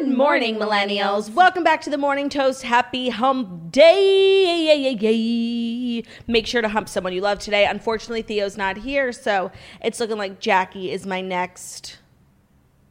Good morning, millennials. Welcome back to the Morning Toast. Happy Hump Day. Make sure to hump someone you love today. Unfortunately, Theo's not here, so it's looking like Jackie is my next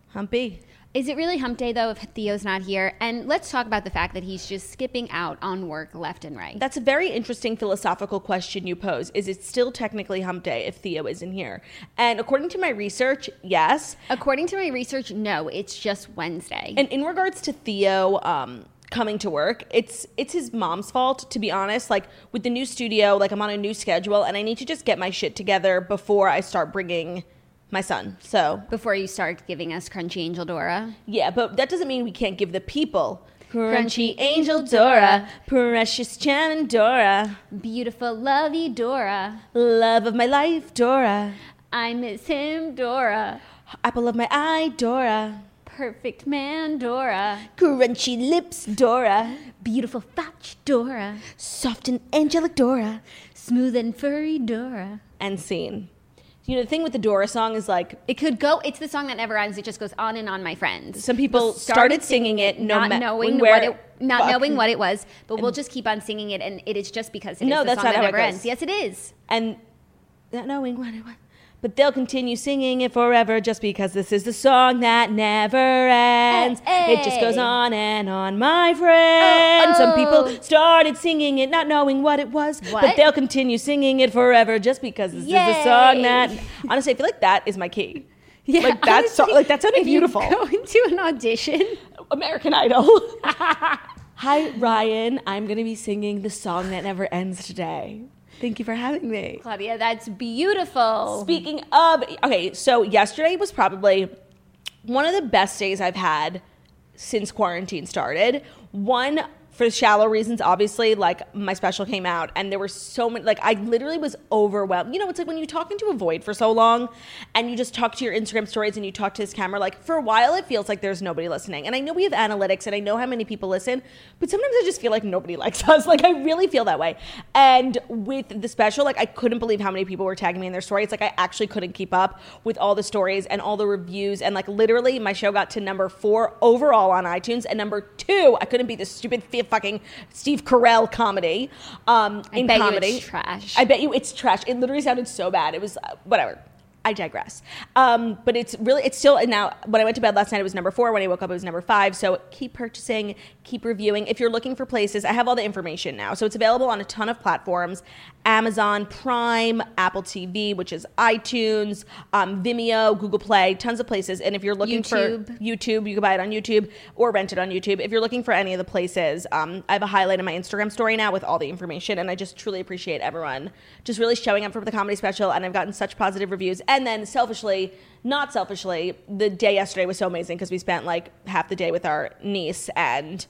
humpy. Is it really hump day though if Theo's not here? And let's talk about the fact that he's just skipping out on work left and right. That's a very interesting philosophical question you pose. Is it still technically hump day if Theo isn't here? And according to my research, yes. According to my research, no, it's just Wednesday. And in regards to Theo, um, coming to work it's it's his mom's fault to be honest like with the new studio like i'm on a new schedule and i need to just get my shit together before i start bringing my son so Before you start giving us Crunchy Angel Dora. yeah but that doesn't mean we can't give the people crunchy angel dora precious gem dora Beautiful, lovey Dora. love of my life dora I miss him, Dora. apple of my eye dora Perfect man, Dora. crunchy lips dora Beautiful fetch, Dora. soft and angelic dora Smooth and furry, Dora. and scene you know the thing with the dora song is like It could go. It's the song that never ends. It just goes on and on, my friends. Some people started singing it, not knowing where- what it, not fuck. knowing what it was. But we'll just keep on singing it, and it is just because it is No, the that's song not that how it never goes. ends. Yes, it is. and not knowing what it was. But they'll continue singing it forever just because this is the song that never ends. Eh, it eh. just goes on and on, my friend. Some oh. people started singing it not knowing what it was, but they'll continue singing it forever just because this is the song that. Honestly, I feel like that is my key. like that's so, like that sounded you beautiful. Go into an audition. American Idol. Hi, Ryan. I'm going to be singing the song that never ends today. Thank you for having me. Claudia, that's beautiful. Speaking of, okay, so yesterday was probably one of the best days I've had since quarantine started. One, for shallow reasons, obviously, like my special came out and there were so many, like I literally was overwhelmed. You know, it's like when you talk into a void for so long and you just talk to your Instagram stories and you talk to this camera, like for a while it feels like there's nobody listening. And I know we have analytics and I know how many people listen, but sometimes I just feel like nobody likes us. Like I really feel that way. And with the special, like I couldn't believe how many people were tagging me in their story. It's like I actually couldn't keep up with all the stories and all the reviews. And like literally, my show got to number four overall on iTunes, and number two, I couldn't be the stupid fi- fucking Steve Carell comedy. Um, I in bet you comedy, it's trash. I bet you it's trash. It literally sounded so bad. It was uh, whatever. I digress. Um, but it's really, it's still, and now when I went to bed last night, it was number four. When I woke up, it was number five. So keep purchasing, keep reviewing. If you're looking for places, I have all the information now. So it's available on a ton of platforms Amazon Prime, Apple TV, which is iTunes, um, Vimeo, Google Play, tons of places. And if you're looking YouTube. for YouTube, you can buy it on YouTube or rent it on YouTube. If you're looking for any of the places, um, I have a highlight in my Instagram story now with all the information. And I just truly appreciate everyone just really showing up for the comedy special. And I've gotten such positive reviews. And then selfishly, not selfishly, the day yesterday was so amazing because we spent like half the day with our niece and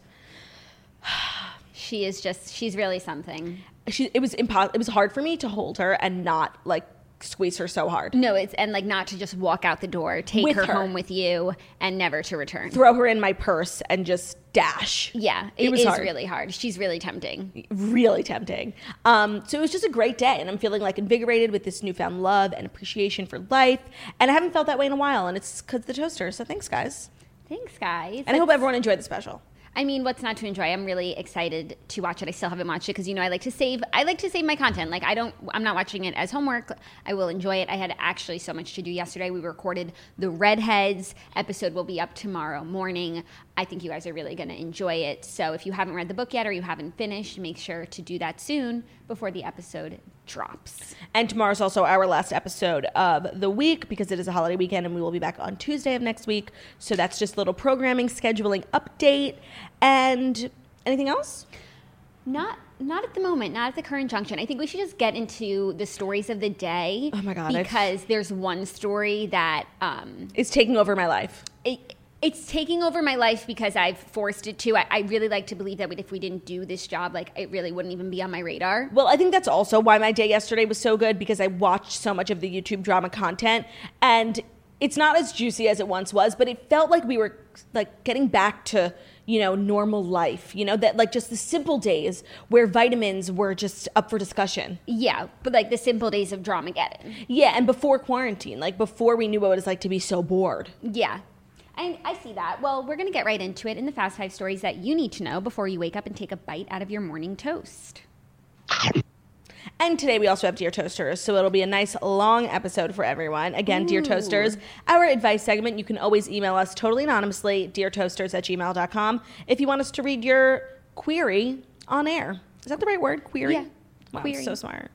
She is just, she's really something. She, it was impo- it was hard for me to hold her and not like squeeze her so hard. No, it's, and like not to just walk out the door, take her, her. home with you, and never to return. Throw her in my purse and just dash. yeah, It it was is hard. really hard. She's really tempting. really tempting. Um, so it was just a great day, and I'm feeling like invigorated with this newfound love and appreciation for life. And I haven't felt that way in a while, and it's because the toaster. So thanks, guys. Thanks, guys. And I hope everyone enjoyed the special. I mean, what's not to enjoy? I'm really excited to watch it. I still haven't watched it because you know I like to save. I like to save my content. Like I don't. I'm not watching it as homework. I will enjoy it. I had actually so much to do yesterday. We recorded the Redheads episode. Will be up tomorrow morning. I think you guys are really going to enjoy it. So if you haven't read the book yet or you haven't finished, make sure to do that soon before the episode drops. And tomorrow's also our last episode of the week because it is a holiday weekend and we will be back on Tuesday of next week. So that's just a little programming, scheduling update. And anything else? Not not at the moment, not at the current junction. I think we should just get into the stories of the day. Oh my God, Because there's one story that um, It's taking over my life. it, it's taking over my life because I've forced it to. I, I really like to believe that if we didn't do this job, like it really wouldn't even be on my radar. Well, I think that's also why my day yesterday was so good because I watched so much of the YouTube drama content and it's not as juicy as it once was, but it felt like we were like getting back to, you know, normal life, you know, that like just the simple days where vitamins were just up for discussion. Yeah, but like the simple days of Dramageddon. Yeah, and before quarantine, like before we knew what it was like to be so bored. Yeah. And I see that. Well, we're going to get right into it in the Fast Five stories that you need to know before you wake up and take a bite out of your morning toast. And today we also have Dear Toasters, so it'll be a nice long episode for everyone. Again, Dear Toasters, our advice segment. You can always email us totally anonymously, deartoasters at gmail.com, if you want us to read your query on air. Is that the right word? Query? Yeah. Wow, Query. so smart.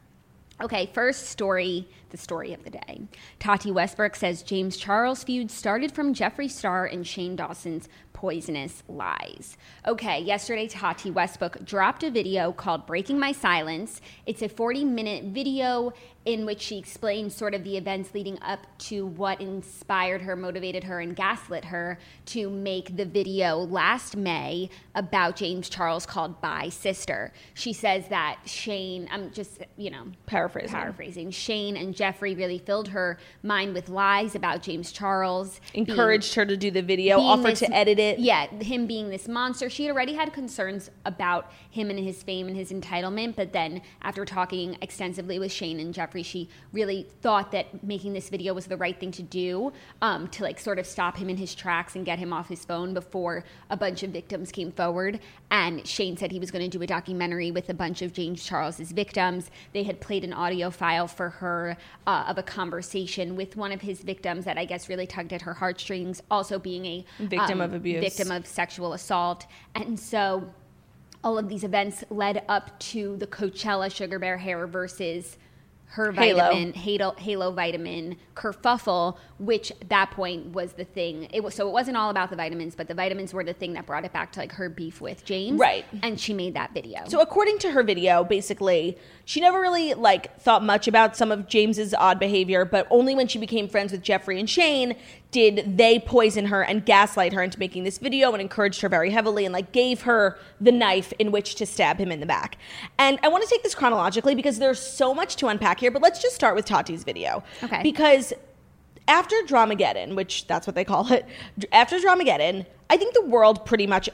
Okay, first story, the story of the day. Tati Westbrook says James Charles feud started from Jeffree Star and Shane Dawson's poisonous lies. Okay, yesterday Tati Westbrook dropped a video called Breaking My Silence. It's a 40 minute video in which she explains sort of the events leading up to what inspired her, motivated her, and gaslit her to make the video last May about James Charles called Bye Sister. She says that Shane, I'm just, you know, Paraphrasing. paraphrasing, Shane and Jeffree really filled her mind with lies about James Charles. being- Encouraged her to do the video, offered this- to edit it. Yeah, him being this monster. She had already had concerns about him and his fame and his entitlement, but then after talking extensively with Shane and Jeffree, she really thought that making this video was the right thing to do um, to like sort of stop him in his tracks and get him off his phone before a bunch of victims came forward. And Shane said he was going to do a documentary with a bunch of James Charles's victims. They had played an audio file for her uh, of a conversation with one of his victims that I guess really tugged at her heartstrings, also being a Victim um, of abuse. victim of sexual assault. And so all of these events led up to the Coachella Sugar Bear Hair versus her vitamin Halo, Halo vitamin kerfuffle, which at that point was the thing. It was so it wasn't all about the vitamins, but the vitamins were the thing that brought it back to like her beef with James. Right. And she made that video. So according to her video, basically, she never really like thought much about some of James's odd behavior, but only when she became friends with Jeffree and Shane did they poison her and gaslight her into making this video and encouraged her very heavily and like gave her the knife in which to stab him in the back. And I want to take this chronologically because there's so much to unpack here, but let's just start with Tati's video. Okay. Because after Dramageddon, which that's what they call it, after Dramageddon, I think the world pretty much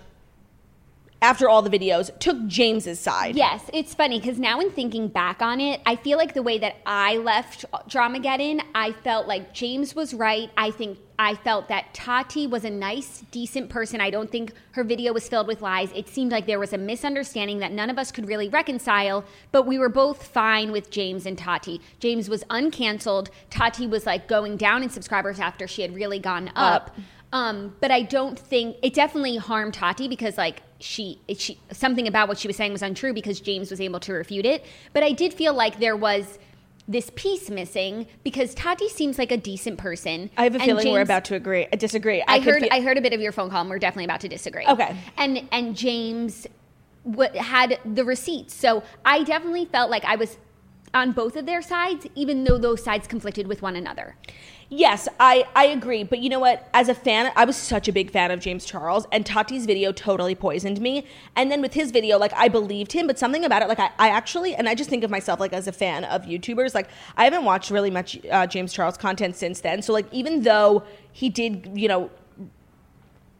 after all the videos, took James's side. Yes, it's funny because now in thinking back on it, I feel like the way that I left Dramageddon, I felt like James was right. I think I felt that Tati was a nice, decent person. I don't think her video was filled with lies. It seemed like there was a misunderstanding that none of us could really reconcile, but we were both fine with James and Tati. James was uncanceled. Tati was like going down in subscribers after she had really gone up. Up. Um, but I don't think it definitely harmed Tati because like she she something about what she was saying was untrue because James was able to refute it. But I did feel like there was this piece missing because Tati seems like a decent person. I have a feeling we're about to agree, uh, disagree. I, could heard I heard a bit of your phone call, and we're definitely about to disagree. Okay. And and James w- had the receipts, so I definitely felt like I was on both of their sides, even though those sides conflicted with one another. Yes, I, I agree. But you know what? As a fan, I was such a big fan of James Charles, and Tati's video totally poisoned me. And then with his video, like, I believed him, but something about it, like, I, I actually, and I just think of myself, like, as a fan of YouTubers, like, I haven't watched really much uh, James Charles content since then. So, like, even though he did, you know,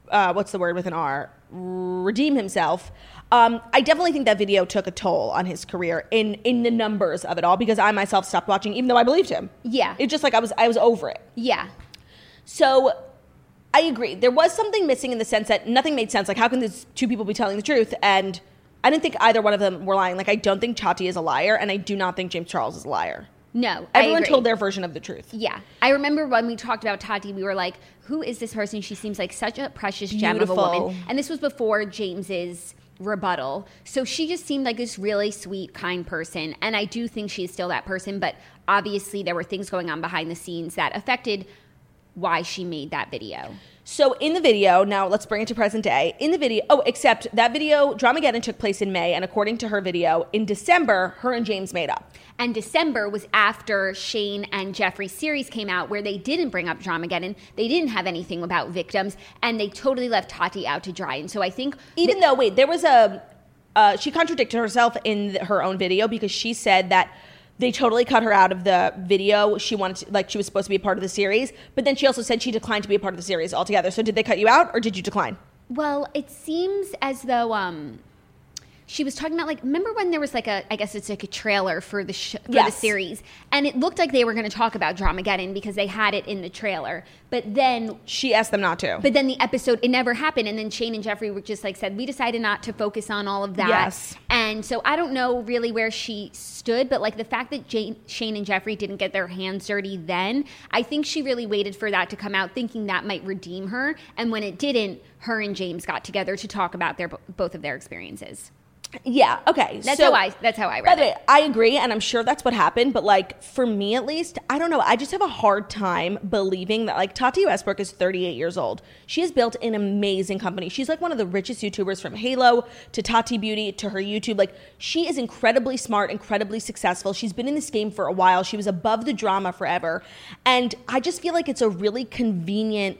uh, what's the word with an R? Redeem himself. Um, I definitely think that video took a toll on his career in in the numbers of it all because I myself stopped watching, even though I believed him. Yeah. It's just like I was I was over it. Yeah. So I agree. There was something missing in the sense that nothing made sense. Like, how can these two people be telling the truth? And I didn't think either one of them were lying. Like, I don't think Tati is a liar, and I do not think James Charles is a liar. No, Everyone told their version of the truth. Yeah. I remember when we talked about Tati, we were like, who is this person? She seems like such a precious gem of a woman. And this was before James's rebuttal. So she just seemed like this really sweet, kind person. And I do think she's still that person, but obviously there were things going on behind the scenes that affected why she made that video. So in the video, now let's bring it to present day. In the video, oh, except that video, Dramageddon took place in May, and according to her video, in December, her and James made up. And December was after Shane and Jeffree's series came out, where they didn't bring up Dramageddon. They didn't have anything about victims, and they totally left Tati out to dry. And so I think Even though, wait, there was a, uh, she contradicted herself in th- her own video because she said that they totally cut her out of the video. She wanted to, like, she was supposed to be a part of the series, but then she also said she declined to be a part of the series altogether. So did they cut you out or did you decline? Well, it seems as though um, she was talking about like remember when there was like a I guess it's like a trailer for the sh- for the series, and it looked like they were going to talk about Dramageddon because they had it in the trailer, but then. She asked them not to. But then the episode, it never happened. And then Shane and Jeffree were just like said, we decided not to focus on all of that. Yes. And so I don't know really where she stood, but like the fact that Jane, Shane and Jeffree didn't get their hands dirty then, I think she really waited for that to come out, thinking that might redeem her. And when it didn't, her and James got together to talk about their both of their experiences. Yeah. Okay. That's so- how I. That's how I By the way, I agree, and I'm sure that's what happened. But like for me, at least, I don't know. I just have a hard time believing that like Tati Westbrook is 38 years old. She has built an amazing company. She's like one of the richest YouTubers from Halo to Tati Beauty to her YouTube. Like she is incredibly smart, incredibly successful. She's been in this game for a while. She was above the drama forever, and I just feel like it's a really convenient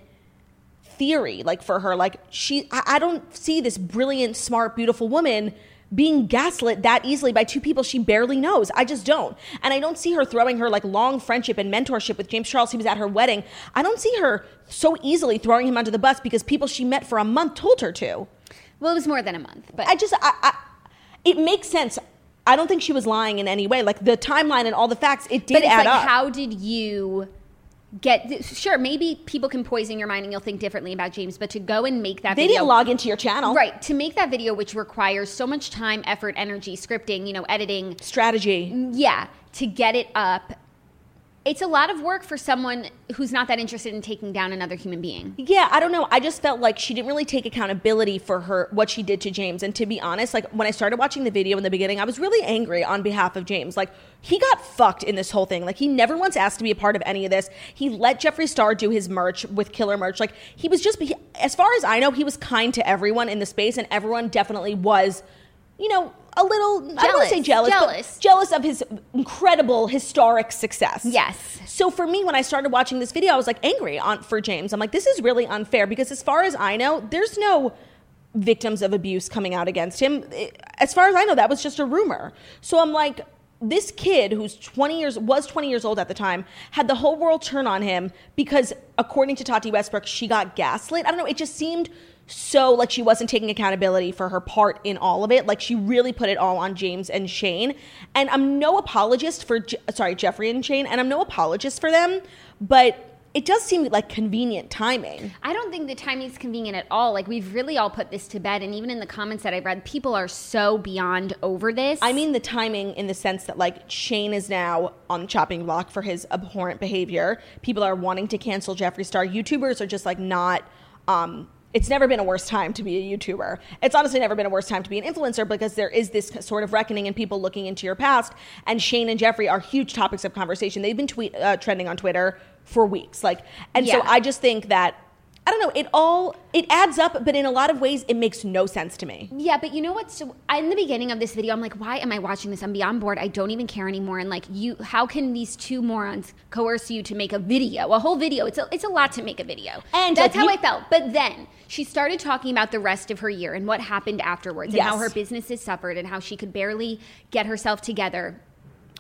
theory like for her like she I, I don't see this brilliant smart beautiful woman being gaslit that easily by two people she barely knows. I just don't. And i don't see her throwing her like long friendship and mentorship with james charles. He was at her wedding. I don't see her so easily throwing him under the bus because people she met for a month told her to. Well, it was more than a month, but i just i, I it makes sense. I don't think she was lying in any way. Like the timeline and all the facts it did but it's add like up. how did you get sure maybe people can poison your mind and you'll think differently about james but to go and make that they video didn't log into your channel. Right to make that video which requires so much time effort energy scripting you know editing. Strategy. Mm, yeah to get it up it's a lot of work for someone who's not that interested in taking down another human being Yeah, I don't know. I just felt like she didn't really take accountability for her what she did to James. And to be honest, like when I started watching the video in the beginning, I was really angry on behalf of James. Like he got fucked in this whole thing. Like he never once asked to be a part of any of this. He let Jeffree Star do his merch with Killer Merch. Like he was just, he, as far as I know, he was kind to everyone in the space, and everyone definitely was, you know. A little, I don't want to say Jealous. jealous, Jealous. jealous of his incredible historic success. Yes. So for me, when I started watching this video, I was like angry on for James. I'm like, this is really unfair because as far as I know, there's no victims of abuse coming out against him. Eh, as far as I know, that was just a rumor. So I'm like, this kid who's 20 years was 20 years old at the time had the whole world turn on him because according to Tati Westbrook, she got gaslit. I don't know, it just seemed so like she wasn't taking accountability for her part in all of it. Like she really put it all on James and Shane. And I'm no apologist for sorry Jeffree and Shane, and I'm no apologist for them, but it does seem like convenient timing. I don't think the timing's convenient at all. Like we've really all put this to bed, and even in the comments that I've read, people are so beyond over this. I mean the timing in the sense that like Shane is now on the chopping block for his abhorrent behavior. People are wanting to cancel Jeffree Star. YouTubers are just like not um it's never been a worse time to be a YouTuber. It's honestly never been a worse time to be an influencer because there is this sort of reckoning and people looking into your past. And Shane and Jeffree are huge topics of conversation. They've been tweet uh, trending on Twitter for weeks. Like, and so I just think that I don't know. It all it adds up, but in a lot of ways, it makes no sense to me. Yeah, but you know what? So in the beginning of this video, I'm like, why am I watching this? I'm beyond bored. I don't even care anymore. And like, you, how can these two morons coerce you to make a video, a whole video? It's a, it's a lot to make a video. And, that's like, how you- I felt. But then she started talking about the rest of her year and what happened afterwards, and how her businesses suffered, and how she could barely get herself together.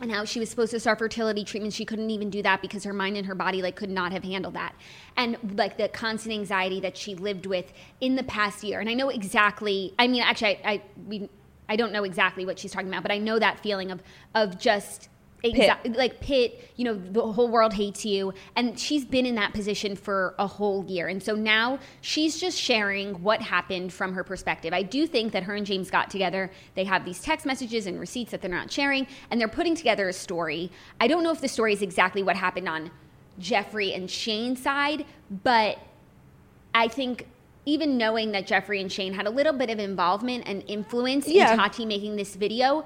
And how she was supposed to start fertility treatment, she couldn't even do that because her mind and her body like could not have handled that, and like the constant anxiety that she lived with in the past year. And I know exactly. I mean, actually, I I, we, I don't know exactly what she's talking about, but I know that feeling of of just Exactly. Like Pitt, you know, the whole world hates you. And she's been in that position for a whole year. And so now she's just sharing what happened from her perspective. I do think that her and James got together. They have these text messages and receipts that they're not sharing, and they're putting together a story. I don't know if the story is exactly what happened on Jeffree and Shane's side, but I think even knowing that Jeffree and Shane had a little bit of involvement and influence Yeah. in Tati making this video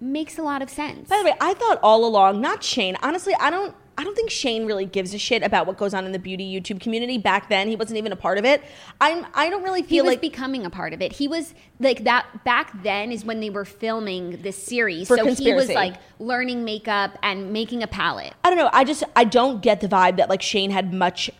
makes a lot of sense. By the way, I thought all along, not Shane. Honestly, I don't. I don't think Shane really gives a shit about what goes on in the beauty YouTube community. Back then, he wasn't even a part of it. I'm. I don't really he feel was like becoming a part of it. He was like that back then is when they were filming this series. So he was like learning makeup and making a palette. I don't know. I just I don't get the vibe that like Shane had much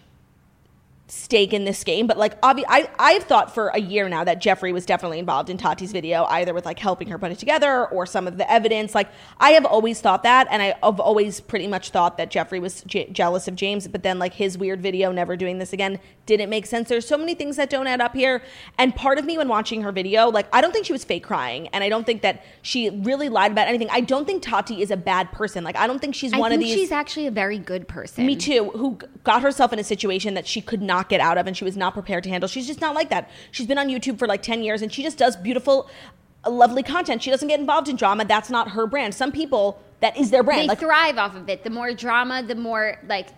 stake in this game, but like obvi- I I've thought for a year now that Jeffree was definitely involved in Tati's video, either with like helping her put it together or some of the evidence. Like I have always thought that, and I have always pretty much thought that Jeffree was j- jealous of James. But then like his weird video, never doing this again, didn't make sense. There's so many things that don't add up here, and part of me when watching her video, like I don't think she was fake crying, and I don't think that she really lied about anything. I don't think Tati is a bad person. Like I don't think she's I one think of these. she's actually a very good person. Me too, who got herself in a situation that she could not get out of and she was not prepared to handle. She's just not like that. She's been on YouTube for like 10 years and she just does beautiful, uh, lovely content. She doesn't get involved in drama. That's not her brand. Some people, that is their brand. They Like, thrive off of it. The more drama, the more like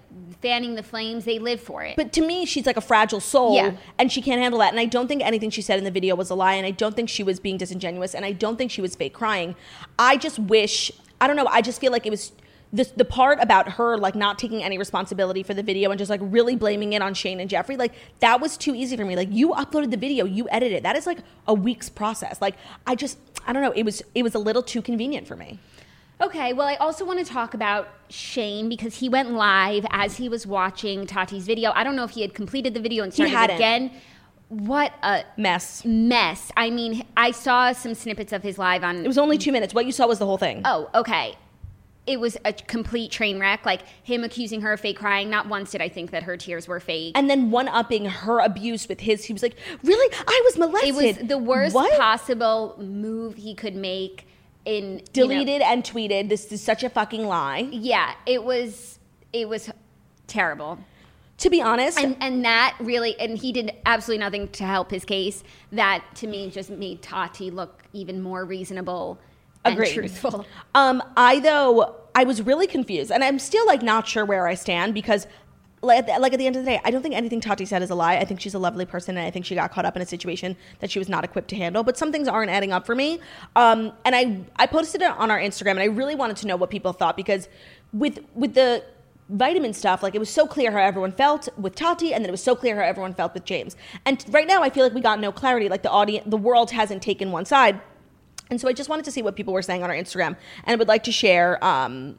fanning the flames. They live for it. but to me, she's like a fragile soul Yeah. and she can't handle that. And I don't think anything she said in the video was a lie. And I don't think she was being disingenuous. And I don't think she was fake crying. I just wish, I don't know, I just feel like it was. The, the part about her like not taking any responsibility for the video and just like really blaming it on Shane and Jeffree like that was too easy for me like you uploaded the video you edited it that is like a week's process like I just I don't know it was it was a little too convenient for me Okay, well, I also want to talk about Shane because he went live as he was watching Tati's video. I don't know if he had completed the video and started hadn't. again. What a mess mess. I mean, I saw some snippets of his live on. it was only two minutes what you saw was the whole thing oh, okay. It was a complete train wreck. Like him accusing her of fake crying. Not once did I think that her tears were fake. and then one upping her abuse with his he was like really I was molested it was the worst What? possible move he could make. In you know- deleted and tweeted this is such a fucking lie yeah, it was. It was terrible. to be honest and and that really and he did absolutely nothing to help his case that to me just made tati look even more reasonable and Agreed. truthful Um, I though I was really confused, and I'm still like not sure where I stand because. Like at, the, like at the end of the day, I don't think anything Tati said is a lie. I think she's a lovely person, and I think she got caught up in a situation that she was not equipped to handle. But some things aren't adding up for me. Um, and I I posted it on our Instagram, and I really wanted to know what people thought because with with the vitamin stuff, like it was so clear how everyone felt with Tati, and then it was so clear how everyone felt with James. And right now, I feel like we got no clarity. Like the audience, the world hasn't taken one side. And so I just wanted to see what people were saying on our Instagram. And I would like to share um,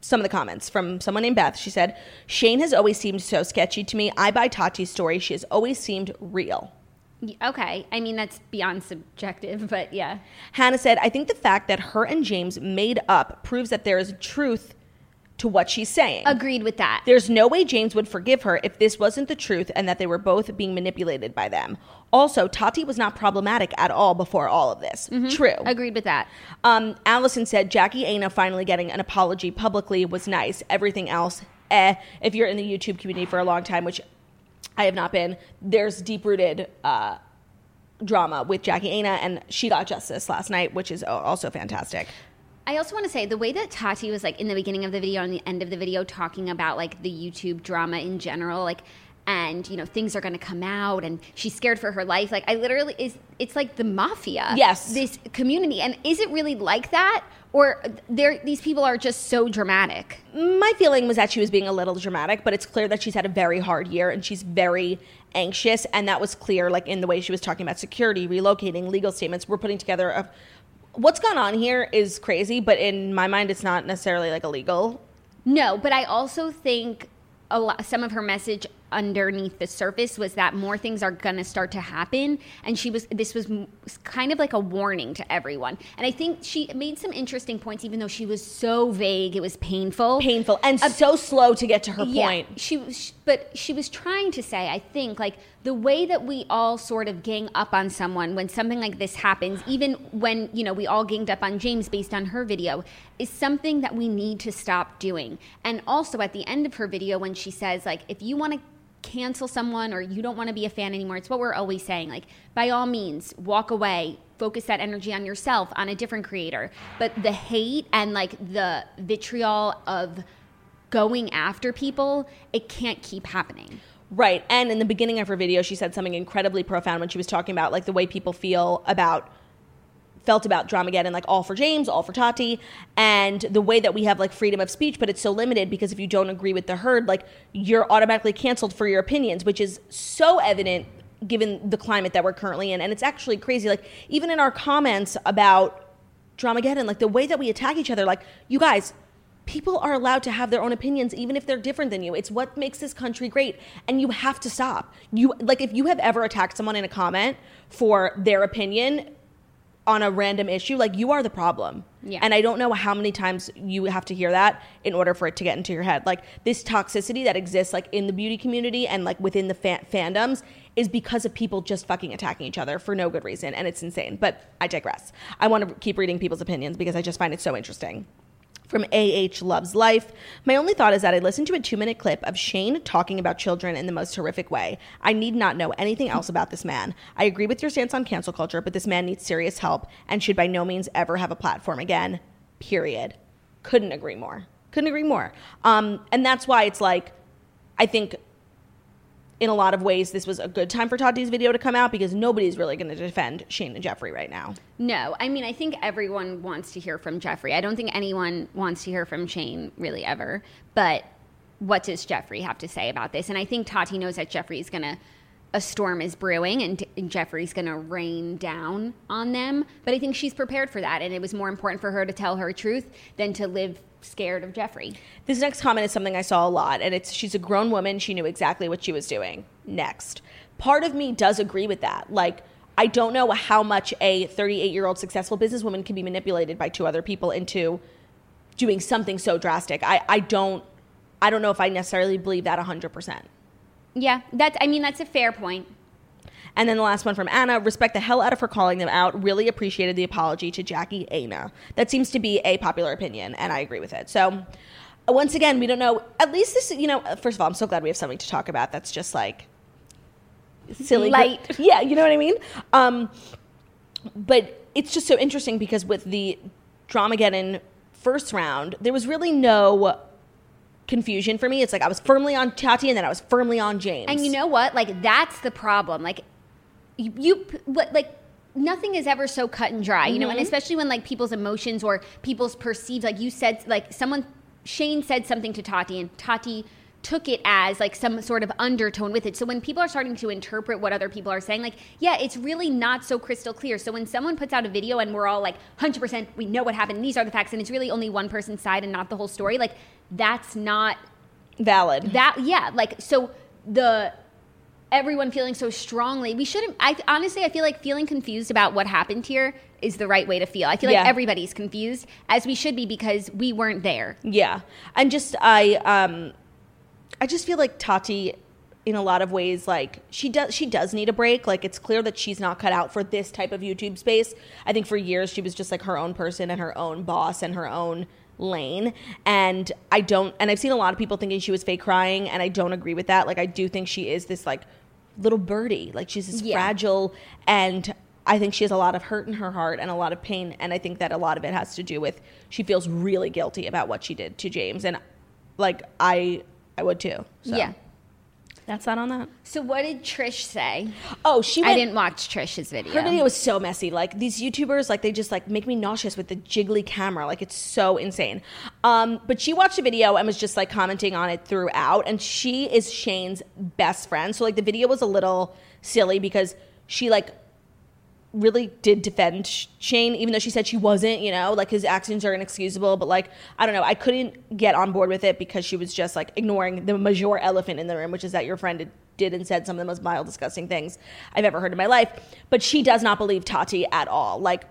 some of the comments from someone named Beth. She said, Shane has always seemed so sketchy to me. I buy Tati's story. She has always seemed real. okay i mean that's beyond subjective but yeah Hannah said, I think the fact that her and James made up proves that there is truth to what she's saying. agreed with that There's no way James would forgive her if this wasn't the truth and that they were both being manipulated by them. Also, Tati was not problematic at all before all of this. True. agreed with that Um, Allison said Jackie Aina finally getting an apology publicly was nice. Everything else, eh. If you're in the YouTube community for a long time, which I have not been, there's deep rooted uh, drama with Jackie Aina, and she got justice last night, which is also fantastic. I also want to say the way that Tati was like in the beginning of the video and the end of the video talking about like the YouTube drama in general, like and you know things are going to come out and she's scared for her life. Like I literally is it's like the mafia. Yes. this community, and is it really like that, or there these people are just so dramatic? My feeling was that she was being a little dramatic, but it's clear that she's had a very hard year and she's very anxious, and that was clear, like in the way she was talking about security, relocating, legal statements. We're putting together a. What's gone on here is crazy, but in my mind, it's not necessarily like illegal. No, but I also think a lot, some of her message underneath the surface was that more things are going to start to happen and she was this was kind of like a warning to everyone. And I think she made some interesting points, even though she was so vague. It was painful. Painful and so slow to get to her Yeah, point. she was, but she was trying to say, I think, like the way that we all sort of gang up on someone when something like this happens, even when you know we all ganged up on James based on her video, is something that we need to stop doing. And also at the end of her video, when she says, like, if you want to cancel someone or you don't want to be a fan anymore, it's what we're always saying. Like, by all means, walk away. Focus that energy on yourself, on a different creator. But the hate and like the vitriol of going after people, it can't keep happening. Right. And in the beginning of her video, she said something incredibly profound when she was talking about like the way people feel about felt about Dramageddon, like all for James, all for Tati, and the way that we have like freedom of speech, but it's so limited because if you don't agree with the herd, like you're automatically canceled for your opinions, which is so evident given the climate that we're currently in. And it's actually crazy. Like even in our comments about Dramageddon, like the way that we attack each other, like you guys, people are allowed to have their own opinions even if they're different than you. It's what makes this country great and you have to stop. You like if you have ever attacked someone in a comment for their opinion on a random issue like you are the problem. Yeah. and i don't know how many times you have to hear that in order for it to get into your head. Like this toxicity that exists like in the beauty community and like within the fa- fandoms is because of people just fucking attacking each other for no good reason and it's insane. But i digress. I want to keep reading people's opinions because i just find it so interesting from AH Loves Life. My only thought is that I listened to a two minute clip of Shane talking about children in the most horrific way. I need not know anything else about this man. I agree with your stance on cancel culture, but this man needs serious help and should by no means ever have a platform again. Period. Couldn't agree more. Couldn't agree more. Um, and that's why it's like, I think in a lot of ways, this was a good time for Tati's video to come out because nobody's really going to defend Shane and Jeffree right now. No, I mean, I think everyone wants to hear from Jeffree. I don't think anyone wants to hear from Shane really ever. But what does Jeffree have to say about this? And I think Tati knows that Jeffree's going to, a storm is brewing and, and Jeffree's going to rain down on them. But I think she's prepared for that. And it was more important for her to tell her truth than to live scared of Jeffree. This next comment is something I saw a lot, and it's she's a grown woman. She knew exactly what she was doing. Next. Part of me does agree with that. Like, I don't know how much a 38 year old successful businesswoman can be manipulated by two other people into doing something so drastic. I, I don't I don't know if I necessarily believe that 100%. Yeah, that's, I mean, that's a fair point. And then the last one from Anna, respect the hell out of her calling them out. Really appreciated the apology to Jackie Aina. That seems to be a popular opinion, and I agree with it. So, once again, we don't know. At least this, you know, first of all, I'm so glad we have something to talk about that's just like silly. Light. Yeah, you know what I mean? Um, but it's just so interesting because with the Dramageddon first round, there was really no confusion for me. It's like I was firmly on Tati and then I was firmly on James. And you know what? Like that's the problem. Like you, you what like nothing is ever so cut and dry, you know, and mm-hmm. especially when like people's emotions or people's perceived like you said like someone Shane said something to Tati and Tati took it as like some sort of undertone with it. So when people are starting to interpret what other people are saying, like, yeah, it's really not so crystal clear. So when someone puts out a video and we're all like 100% we know what happened, these are the facts and it's really only one person's side and not the whole story, like that's not valid. that yeah like so the everyone feeling so strongly we shouldn't i honestly i feel like feeling confused about what happened here is the right way to feel i feel like everybody's confused as we should be because we weren't there Yeah. And just I um I just feel like Tati in a lot of ways like she does she does need a break. Like it's clear that she's not cut out for this type of YouTube space. I think for years she was just like her own person and her own boss and her own lane and I don't and I've seen a lot of people thinking she was fake crying and I don't agree with that. Like I do think she is this like little birdie. Like she's this Yeah. fragile and I think she has a lot of hurt in her heart and a lot of pain and I think that a lot of it has to do with she feels really guilty about what she did to James and like I I would too. So yeah That's that on that. so what did trish say Oh, she i didn't watch trish's video her video was so messy. Like these YouTubers, like they just like make me nauseous with the jiggly camera. Like it's so insane. Um, but she watched the video and was just like commenting on it throughout. And she is Shane's best friend. So like the video was a little silly because she like really did defend Shane, even though she said she wasn't. You know, like his actions are inexcusable. But like I don't know, I couldn't get on board with it because she was just like ignoring the major elephant in the room, which is that your friend did and said some of the most vile, disgusting things I've ever heard in my life. But she does not believe Tati at all. Like,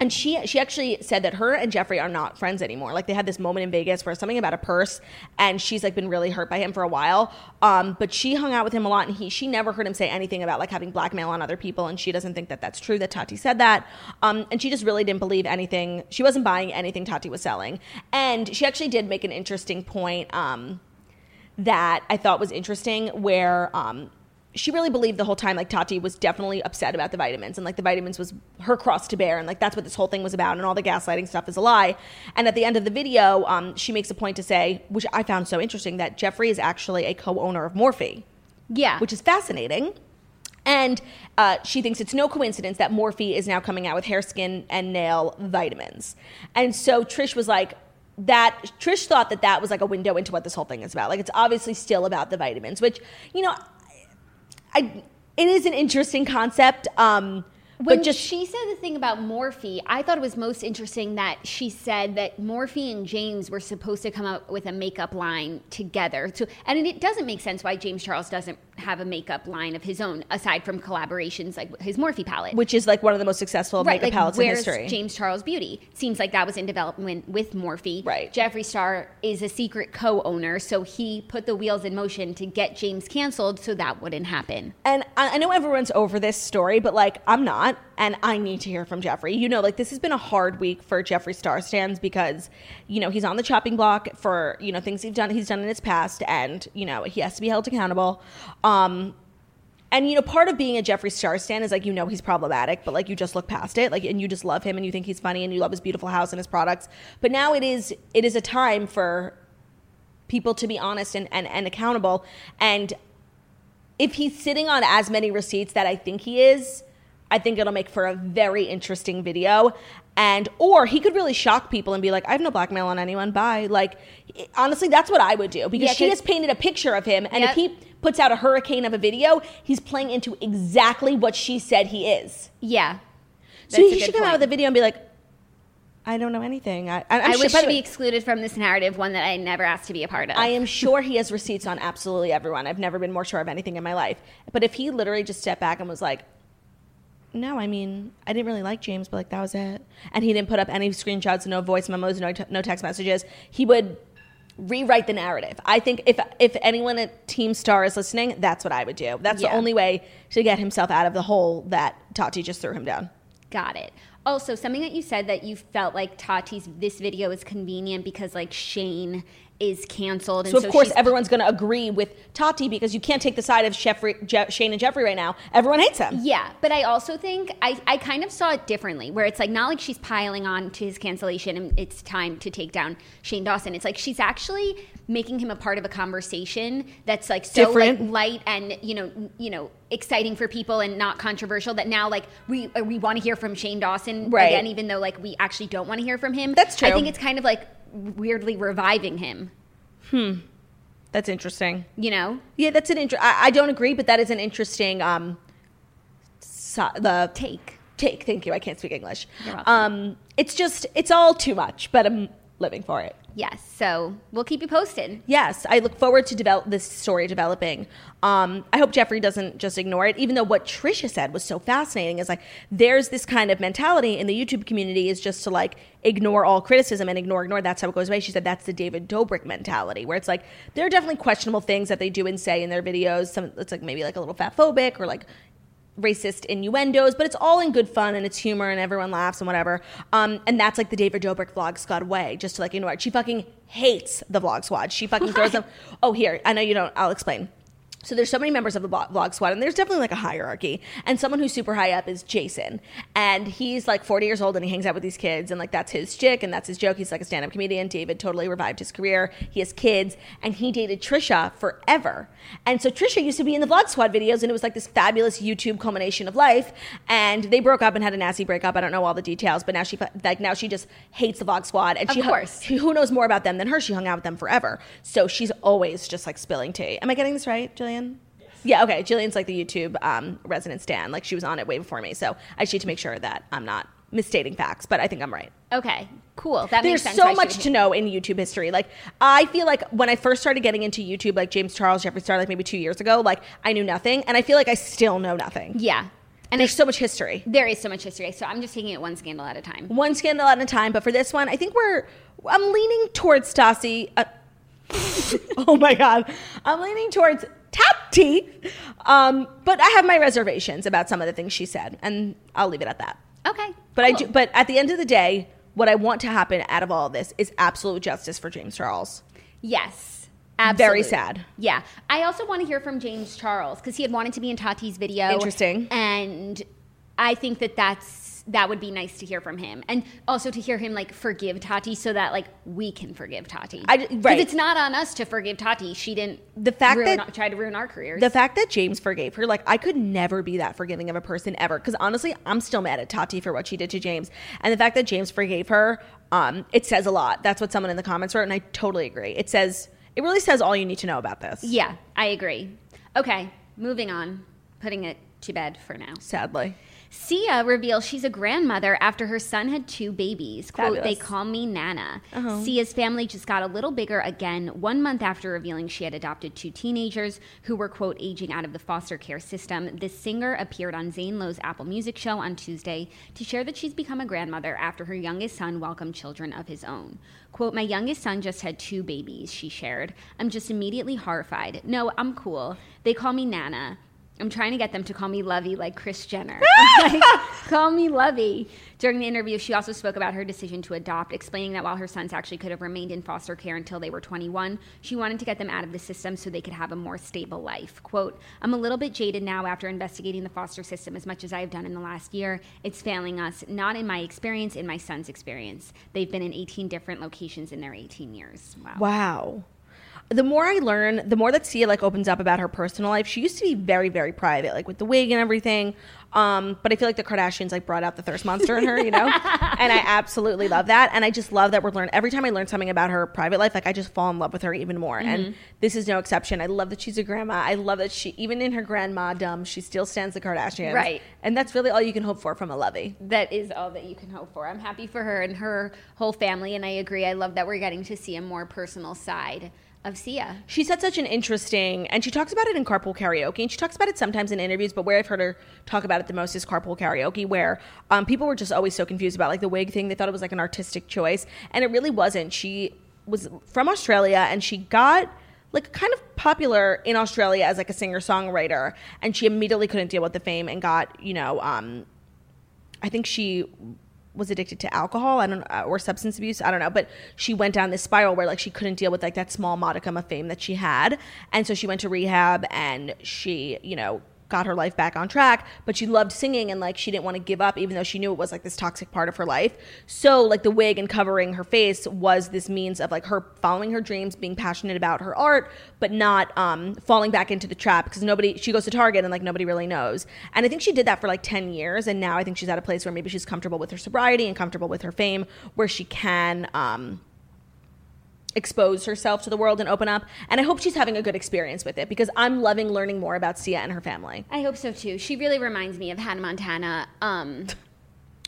and she she actually said that her and Jeffree are not friends anymore. Like they had this moment in Vegas where something about a purse, and she's like been really hurt by him for a while. Um, but she hung out with him a lot, and he she never heard him say anything about like having blackmail on other people, and she doesn't think that that's true that Tati said that. Um, and she just really didn't believe anything. She wasn't buying anything Tati was selling, and she actually did make an interesting point. Um, that I thought was interesting, where um, she really believed the whole time like Tati was definitely upset about the vitamins and like the vitamins was her cross to bear and like that's what this whole thing was about and all the gaslighting stuff is a lie. And at the end of the video, um, she makes a point to say, which I found so interesting, that Jeffree is actually a co-owner of Morphe. Yeah. Which is fascinating. And uh, she thinks it's no coincidence that Morphe is now coming out with hair, skin, and nail vitamins. And so Trish was like, that Trish thought that that was like a window into what this whole thing is about. Like it's obviously still about the vitamins, which you know I it is an interesting concept. Um, when but just she said the thing about Morphe, I thought it was most interesting that she said that Morphe and James were supposed to come up with a makeup line together. So, and it doesn't make sense why James Charles doesn't have a makeup line of his own aside from collaborations like his Morphe palette, which is like one of the most successful right, makeup like, palettes in history. James Charles Beauty seems like that was in development with Morphe. Right. Jeffree Star is a secret co-owner, so he put the wheels in motion to get James canceled, so that wouldn't happen. and I, I know everyone's over this story, but like I'm not, and I need to hear from Jeffree. You know, like this has been a hard week for Jeffree Star stands because you know he's on the chopping block for you know things he's done he's done in his past, and you know he has to be held accountable. Um, and you know, part of being a Jeffree Star stan is like you know he's problematic, but like you just look past it, like and you just love him and you think he's funny and you love his beautiful house and his products. But now it is it is a time for people to be honest and, and, and accountable. And if he's sitting on as many receipts that I think he is, I think it'll make for a very interesting video. And or he could really shock people and be like, I have no blackmail on anyone. Bye. Like honestly, that's what I would do because Yeah, she 'cause- has painted a picture of him, and Yep. if he puts out a hurricane of a video, he's playing into exactly what she said he is. Yeah. So That's a he good should come out point. with a video and be like, I don't know anything. I, I'm I sure, wish by to the be way, excluded from this narrative, one that I never asked to be a part of. I am sure he has receipts on absolutely everyone. I've never been more sure of anything in my life. But if he literally just stepped back and was like, no, I mean, I didn't really like James, but like that was it. And he didn't put up any screenshots, no voice memos, no, t- no text messages. He would rewrite the narrative. I think if if anyone at Team Star is listening, that's what I would do. That's the only way to get himself out of the hole that Tati just threw him down. Got it. Also, something that you said that you felt like Tati's this video is convenient because like Shane is canceled, and So of course everyone's going to agree with Tati because you can't take the side of Jeffree, Je- Shane and Jeffree right now. Everyone hates him. Yeah, but I also think I, I kind of saw it differently, where it's like not like she's piling on to his cancellation and it's time to take down Shane Dawson. It's like she's actually making him a part of a conversation that's like so Different. like light and you know you know exciting for people and not controversial. That now like we we want to hear from Shane Dawson Right. again, even though like we actually don't want to hear from him. That's true. I think it's kind of like weirdly reviving him. Hmm. That's interesting. You know, Yeah, that's an inter- I, I don't agree, but that is an interesting um so, the take. take. Thank you. I can't speak English. Um, it's just it's all too much, but I'm living for it. Yes. So we'll keep you posted. Yes, I look forward to develop this story developing. Um, I hope Jeffree doesn't just ignore it, even though what Trisha said was so fascinating. Is like there's this kind of mentality in the YouTube community is just to like ignore all criticism and ignore ignore. That's how it goes away. She said that's the David Dobrik mentality, where it's like there are definitely questionable things that they do and say in their videos. Some it's like maybe like a little fat phobic or like racist innuendos, but it's all in good fun and it's humor and everyone laughs and whatever. Um, and that's like the David Dobrik vlog squad way, just to like ignore it. She fucking hates the vlog squad. She fucking throws them. Oh, here, I know you don't. I'll explain. So there's so many members of the vlog squad, and there's definitely like a hierarchy. And someone who's super high up is Jason, and he's like 40 years old, and he hangs out with these kids, and like that's his chick, and that's his joke. He's like a stand-up comedian. David totally revived his career. He has kids, and he dated Trisha forever. And so Trisha used to be in the vlog squad videos, and it was like this fabulous YouTube culmination of life. And they broke up and had a nasty breakup. I don't know all the details, but now she like now she just hates the vlog squad, and Of she course. she, who knows more about them than her? She hung out with them forever. So she's always just like spilling tea. Am I getting this right, Jillian? Yeah, okay. Jillian's like the YouTube um, resident stan. Like she was on it way before me. So I just need to make sure that I'm not misstating facts, but I think I'm right. Okay. Cool. That makes There's sense. so why she much would- to know in YouTube history. Like I feel like when I first started getting into YouTube, like James Charles, Jeffree Star, like maybe two years ago, like I knew nothing, and I feel like I still know nothing. Yeah. And There's there's so much history. there is so much history. So I'm just taking it one scandal at a time. One scandal at a time, but for this one, I think we're. I'm leaning towards Stassi. Uh, oh my god, I'm leaning towards Tati. Um, but I have my reservations about some of the things she said, and I'll leave it at that. Okay. But I do, but at the end of the day, what I want to happen out of all of this is absolute justice for James Charles. Yes. Absolutely. Very sad. Yeah. I also want to hear from James Charles because he had wanted to be in Tati's video. Interesting. And I think that that's that would be nice to hear from him, and also to hear him like forgive Tati, so that like we can forgive Tati. I- 'Cause right. it's not on us to forgive Tati. She didn't. The fact ruin, that- try to ruin our careers. The fact that James forgave her, like I could never be that forgiving of a person ever. Because honestly, I'm still mad at Tati for what she did to James, and the fact that James forgave her, um, it says a lot. That's what someone in the comments wrote, and I totally agree. It says it really says all you need to know about this. yeah, I agree. Okay, moving on. Putting it to bed for now. Sadly, Sia reveals she's a grandmother after her son had two babies. Quote, they call me Nana. Uh-huh. Sia's family just got a little bigger again one month after revealing she had adopted two teenagers who were, quote, aging out of the foster care system. The singer appeared on Zane Lowe's Apple Music show on Tuesday to share that she's become a grandmother after her youngest son welcomed children of his own. Quote, my youngest son just had two babies, she shared. I'm just immediately horrified. No, I'm cool. They call me Nana. I'm trying to get them to call me Lovey like Kris Jenner. Like, call me Lovey. During the interview, she also spoke about her decision to adopt, explaining that while her sons actually could have remained in foster care until they were 21, she wanted to get them out of the system so they could have a more stable life. Quote, I'm a little bit jaded now after investigating the foster system as much as I have done in the last year. It's failing us, not in my experience, in my son's experience. They've been in 18 different locations in their 18 years. Wow. wow. The more I learn, the more that Sia like opens up about her personal life. She used to be very, very private, like with the wig and everything. Um, but I feel like the Kardashians like brought out the thirst monster in her, you know. and I absolutely love that. And I just love that we're learning every time I learn something about her private life. Like I just fall in love with her even more. And this is no exception. I love that she's a grandma. I love that she, even in her grandma dumb, she still stands the Kardashians. Right. And that's really all you can hope for from a Lovey. that is all that you can hope for. I'm happy for her and her whole family, and I agree. I love that we're getting to see a more personal side of Sia. She said such an interesting, and she talks about it in Carpool Karaoke, and she talks about it sometimes in interviews. But where I've heard her talk about it the most is Carpool Karaoke, where um, people were just always so confused about like the wig thing. They thought it was like an artistic choice, and it really wasn't. She was from Australia, and she got like kind of popular in Australia as like a singer songwriter, and she immediately couldn't deal with the fame and got you know um, I think she was addicted to alcohol, I don't uh, or substance abuse, I don't know, but she went down this spiral where like she couldn't deal with like that small modicum of fame that she had, and so she went to rehab and she, you know, got her life back on track, but she loved singing and like she didn't want to give up even though she knew it was like this toxic part of her life. So like the wig and covering her face was this means of like her following her dreams, being passionate about her art, but not um falling back into the trap because nobody she goes to Target and like nobody really knows. And I think she did that for like 10 years and now I think she's at a place where maybe she's comfortable with her sobriety and comfortable with her fame where she can um expose herself to the world and open up. And I hope she's having a good experience with it because I'm loving learning more about Sia and her family. I hope so too. She really reminds me of Hannah Montana. Um,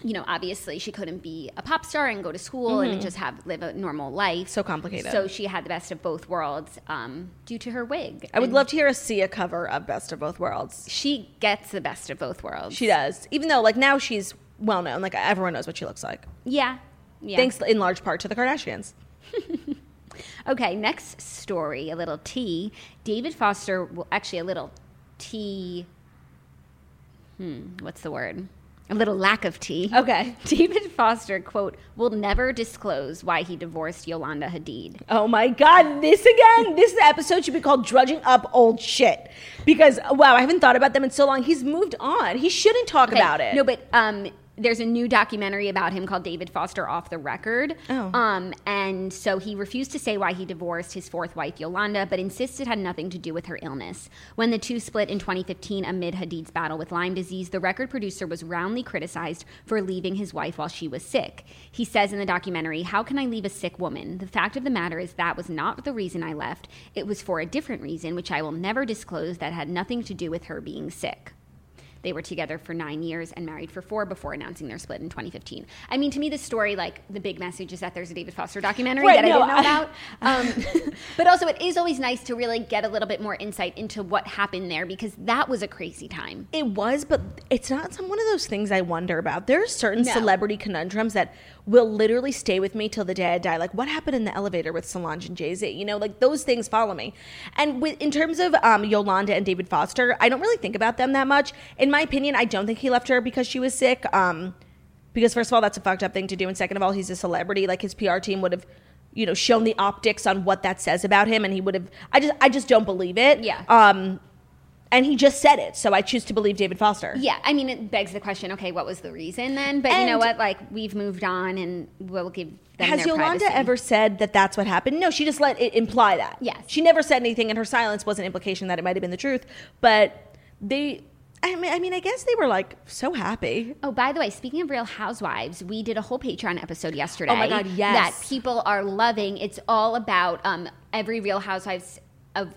you know, obviously she couldn't be a pop star and go to school and just have live a normal life. So complicated. So she had the best of both worlds um, due to her wig. I would And love to hear a Sia cover of Best of Both Worlds. She gets the best of both worlds. She does. Even though like now she's well known, like everyone knows what she looks like. Yeah. Yeah. Thanks in large part to the Kardashians. Okay, next story, a little T. David Foster, well, actually, a little T. Hmm, what's the word? A little lack of tea. Okay. David Foster, quote, will never disclose why he divorced Yolanda Hadid. Oh my God, this again? this episode should be called Drudging Up Old Shit. Because, wow, I haven't thought about them in so long. He's moved on. He shouldn't talk Okay, about it. No, but um, there's a new documentary about him called David Foster Off the Record. Oh. Um, and so he refused to say why he divorced his fourth wife, Yolanda, but insists it had nothing to do with her illness. When the two split in 2015 amid Hadid's battle with Lyme disease, the record producer was roundly criticized for leaving his wife while she was sick. He says in the documentary, How can I leave a sick woman? The fact of the matter is that was not the reason I left. It was for a different reason, which I will never disclose, that had nothing to do with her being sick. They were together for nine years and married for four before announcing their split in 2015. I mean, to me, the story, like the big message is that there's a David Foster documentary Right, that no, I didn't know about. Um, but also, it is always nice to really get a little bit more insight into what happened there because that was a crazy time. It was, but it's not some one of those things I wonder about. There are certain No. celebrity conundrums that will literally stay with me till the day I die. Like what happened in the elevator with Solange and Jay Z? You know, like those things follow me. And with in terms of um, Yolanda and David Foster, I don't really think about them that much. In my opinion, I don't think he left her because she was sick. Um, because first of all, that's a fucked up thing to do, and second of all, he's a celebrity. Like his PR team would have. You know, shown the optics on what that says about him, and he would have. I just, I just don't believe it. Yeah. Um, and he just said it, so I choose to believe David Foster. Yeah, I mean, it begs the question. Okay, what was the reason then? But you know what? Like we've moved on, and we'll give them Has Yolanda privacy. ever said that that's what happened? No, she just let it imply that. Yes. She never said anything, and her silence was an implication that it might have been the truth. But they, I mean, I mean, I guess they were like so happy. Oh, by the way, speaking of Real Housewives, we did a whole Patreon episode yesterday. Oh my God, yes. That people are loving. It's all about um, every Real Housewives of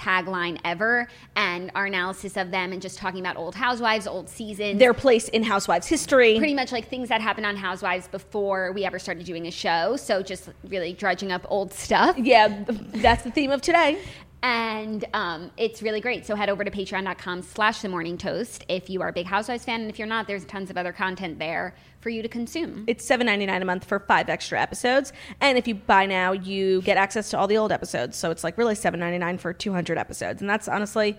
tagline ever and our analysis of them and just talking about old housewives old seasons Their place in Housewives history. pretty much like things that happened on housewives before we ever started doing a show so just really drudging up old stuff yeah, that's the theme of today. And um, it's really great. So head over to patreon.com slash the morning toast if you are a big housewives fan. And if you're not there's tons of other content there for you to consume. It's seven ninety nine a month for five extra episodes, and if you buy now, you get access to all the old episodes. So it's like really seven ninety nine for two hundred episodes, and that's honestly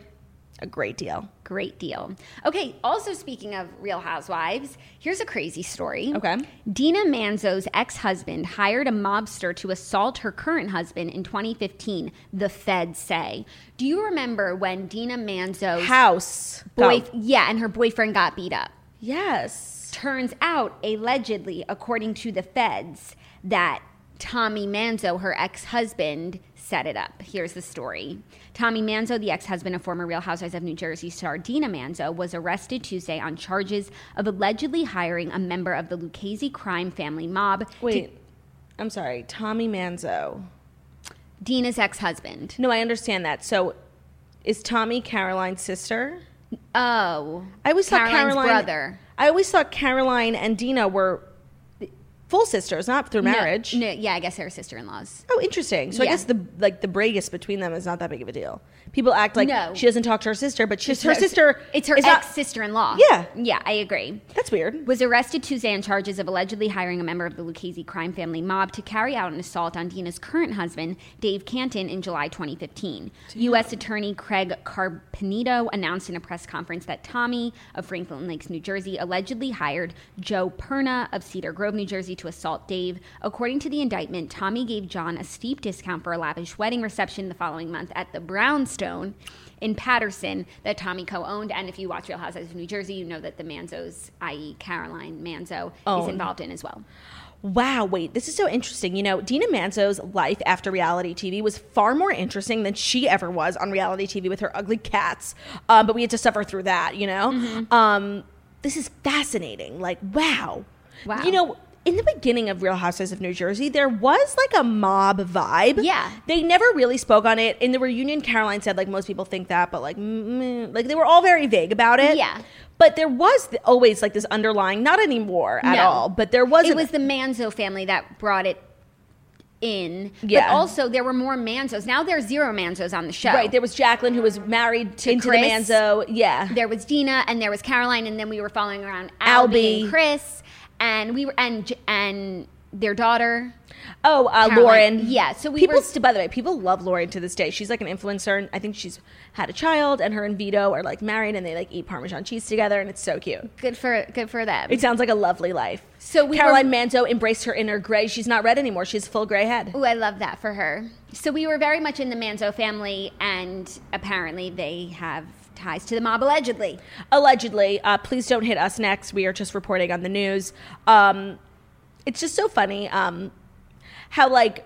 a great deal. Great deal. Okay, also speaking of Real Housewives, here's a crazy story. Okay. Dina Manzo's ex husband hired a mobster to assault her current husband in 2015, the feds say. Do you remember when Dina Manzo's House boy, yeah, and her boyfriend got beat up? Yes. Turns out, allegedly, according to the feds, that Tommy Manzo, her ex husband, set it up. Here's the story Tommy Manzo, the ex husband of former Real Housewives of New Jersey star Dina Manzo, was arrested Tuesday on charges of allegedly hiring a member of the Lucchese crime family mob. to- Wait, I'm sorry, Tommy Manzo. Dina's ex husband. No, I understand that. So, is Tommy Caroline's sister? Oh. I always thought Caroline's Caroline. brother. I always thought Caroline and Dina were full sisters, not through marriage. No, yeah, I guess they're sister in laws. Oh, interesting. So I Yeah. guess the like the breagus between them is not that big of a deal. People act like No. she doesn't talk to her sister, but she's her sister. It's her ex sister in law. Yeah. Yeah, I agree. That's weird. was arrested Tuesday on charges of allegedly hiring a member of the Lucchese crime family mob to carry out an assault on Dina's current husband, Dave Cantin, in July 2015. U.S. Attorney Craig Carpenito announced in a press conference that Tommy of Franklin Lakes, New Jersey, allegedly hired Joe Perna of Cedar Grove, New Jersey, to assault Dave. According to the indictment, Tommy gave John a steep discount for a lavish wedding reception the following month at the Brownstone in Paterson that Tommy co-owned. And if you watch Real Housewives of New Jersey, you know that the Manzos, i.e. Caroline Manzo, is involved in as well. Wow, wait, this is so interesting. You know, Dina Manzo's life after reality TV was far more interesting than she ever was on reality TV with her ugly cats. Um, but we had to suffer through that, you know? Mm-hmm. Um, this is fascinating. Like, wow. Wow. You know, in the beginning of Real Housewives of New Jersey, there was like a mob vibe. Yeah. They never really spoke on it. In the reunion, Caroline said, like, most people think that, but like, mm, like they were all very vague about it. Yeah. But there was th- always like this underlying, not anymore at No. all, but there was It was the Manzo family that brought it in. Yeah. But also there were more Manzos. Now there's zero Manzos on the show. Right. There was Jacqueline who was married To into Chris. the Manzo. Yeah. there was Dina and there was Caroline and then we were following around Albie. Albie and Chris and we were and and their daughter. Oh, uh, Lauren. Yeah, so we people. were- by the way, people love Lauren to this day. She's like an influencer, and I think she's had a child, and her and Vito are like married, and they like eat Parmesan cheese together, and it's so cute. Good for good for them. It sounds like a lovely life. So we Caroline were- Manzo embraced her inner gray. She's not red anymore. She's full gray head. Ooh, I love that for her. So we were very much in the Manzo family, and apparently they have ties to the mob allegedly. Allegedly. Uh, please don't hit us next. We are just reporting on the news. Um, it's just so funny um, how like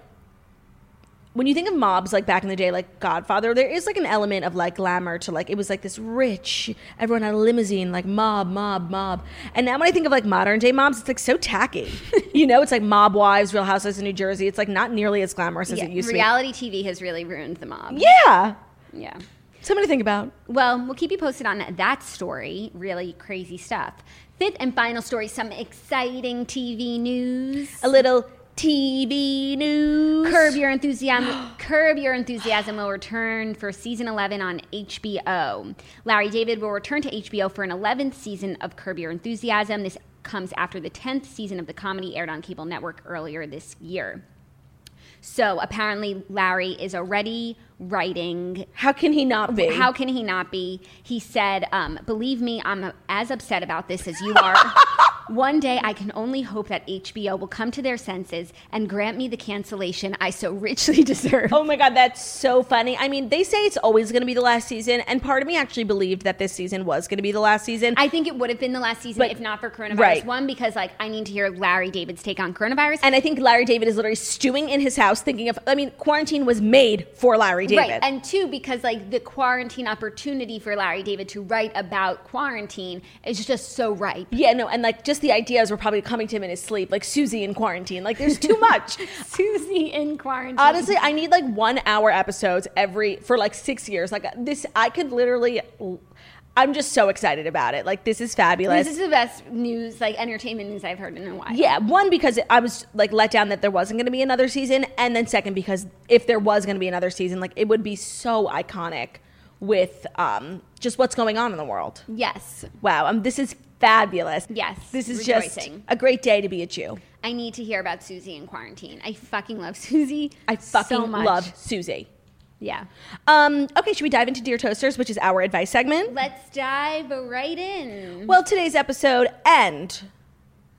when you think of mobs like back in the day like godfather there is like an element of like glamour to like it was like this rich everyone had a limousine like mob mob mob and now when i think of like modern day mobs it's like so tacky you know it's like mob wives real housewives in new jersey it's like not nearly as glamorous as Yeah, it used reality to be reality TV has really ruined the mob. yeah Yeah. Something to think about. Well, we'll keep you posted on that story. Really crazy stuff. Fifth and final story some exciting TV news. A little TV news. Curb Your Enthusiasm. Curb Your Enthusiasm will return for season 11 on HBO. Larry David will return to HBO for an 11th season of Curb Your Enthusiasm. This comes after the 10th season of the comedy aired on cable network earlier this year. So apparently, Larry is already writing. How can he not be? How can he not be? He said, um, Believe me, I'm as upset about this as you are. One day, I can only hope that HBO will come to their senses and grant me the cancellation I so richly deserve. Oh my god, that's so funny. I mean, they say it's always going to be the last season, and part of me actually believed that this season was going to be the last season. I think it would have been the last season But- if not for coronavirus. right. One, because like I need to hear Larry David's take on coronavirus. and I think Larry David is literally stewing in his house, thinking of. I mean, quarantine was made for Larry David. Right, and two, because like the quarantine opportunity for Larry David to write about quarantine is just so ripe. yeah, no, and like just the ideas were probably coming to him in his sleep, like Susie in quarantine. Like, there's too much. Susie in quarantine. Honestly, I need like one hour episodes every for like six years. Like this, I could literally. I'm just so excited about it. Like this is fabulous. this is the best news, like entertainment news I've heard in a while. yeah, one because I was like let down that there wasn't going to be another season, and then second because if there was going to be another season, like it would be so iconic with um, just what's going on in the world. Yes. Wow, um, this is fabulous. Yes, this is rejoicing. just a great day to be a Jew. I need to hear about Susie in quarantine. I fucking love Susie. I fucking so much. love Susie. Yeah. Um, okay, should we dive into Dear Toasters, which is our advice segment? Let's dive right in. Well, today's episode and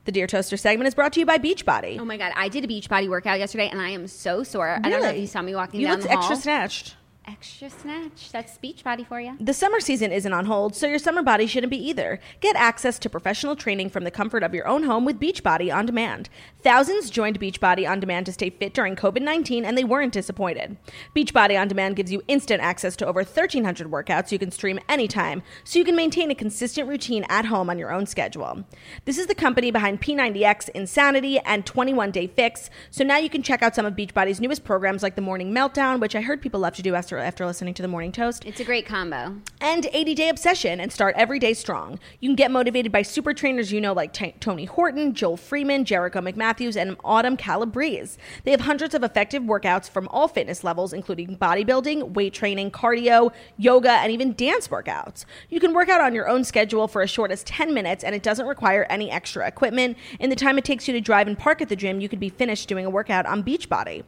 the Dear Toaster segment is brought to you by Beachbody. Oh my god, I did a Beachbody workout yesterday and I am so sore. I don't know if Really? you saw me walking You down looked the hall. extra snatched. Extra snatch. That's beach body for you. The summer season isn't on hold, so your summer body shouldn't be either. Get access to professional training from the comfort of your own home with Beachbody On Demand. Thousands joined Beachbody On Demand to stay fit during COVID 19, and they weren't disappointed. Beachbody On Demand gives you instant access to over 1,300 workouts you can stream anytime, so you can maintain a consistent routine at home on your own schedule. This is the company behind P90X, Insanity, and 21 Day Fix, so now you can check out some of Beachbody's newest programs like the Morning Meltdown, which I heard people love to do after, after listening to the Morning Toast It's a great combo. and 80 Day Obsession and start every day strong. You can get motivated by super trainers you know like T- Tony Horton, Joel Freeman, Jericho McMatthews, and Autumn Calabrese. They have hundreds of effective workouts from all fitness levels, including bodybuilding, weight training, cardio, yoga, and even dance workouts. You can work out on your own schedule for as short as 10 minutes, and it doesn't require any extra equipment. In the time it takes you to drive and park at the gym, you could be finished doing a workout on Beachbody.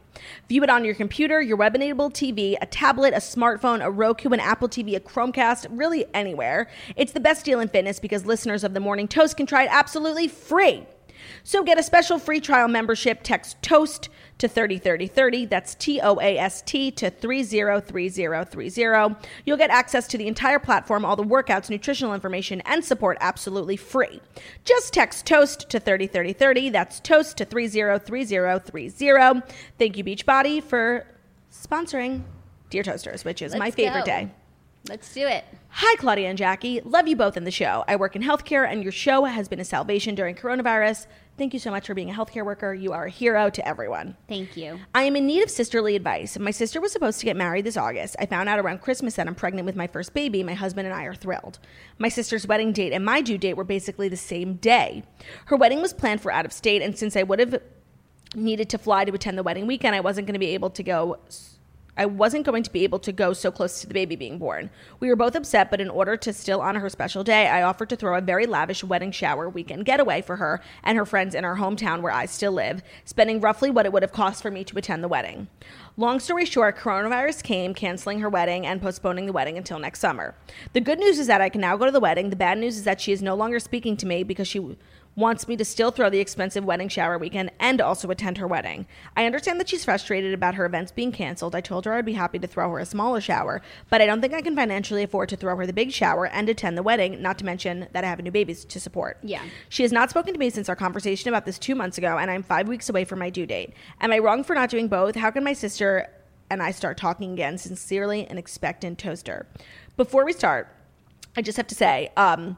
View it on your computer, your web-enabled TV, a tablet, a smartphone, a Roku, an Apple TV, a Chromecast, really anywhere. It's the best deal in fitness because listeners of the Morning Toast can try it absolutely free. So get a special free trial membership. Text TOAST to 303030. That's T O A S T to 303030. You'll get access to the entire platform, all the workouts, nutritional information, and support absolutely free. Just text TOAST to 303030. That's TOAST to 303030. Thank you, Beachbody, for sponsoring Dear Toasters, which is my Let's favorite go. day. Let's do it. Hi, Claudia and Jackie. Love you both in the show. I work in healthcare, and your show has been a salvation during coronavirus. Thank you so much for being a healthcare worker. You are a hero to everyone. Thank you. I am in need of sisterly advice. My sister was supposed to get married this August. I found out around Christmas that I'm pregnant with my first baby. My husband and I are thrilled. My sister's wedding date and my due date were basically the same day. Her wedding was planned for out of state, and since I would have needed to fly to attend the wedding weekend, I wasn't going to be able to go. I wasn't going to be able to go so close to the baby being born. We were both upset, but in order to still honor her special day, I offered to throw a very lavish wedding shower weekend getaway for her and her friends in our hometown where I still live, spending roughly what it would have cost for me to attend the wedding. Long story short, coronavirus came, canceling her wedding and postponing the wedding until next summer. The good news is that I can now go to the wedding. The bad news is that she is no longer speaking to me because she wants me to still throw the expensive wedding shower weekend and also attend her wedding. I understand that she's frustrated about her events being canceled. I told her I'd be happy to throw her a smaller shower, but I don't think I can financially afford to throw her the big shower and attend the wedding, not to mention that I have a new baby to support. Yeah. She has not spoken to me since our conversation about this two months ago, and I'm five weeks away from my due date. Am I wrong for not doing both? How can my sister and I start talking again? Sincerely, an expectant toaster. Before we start, I just have to say, um,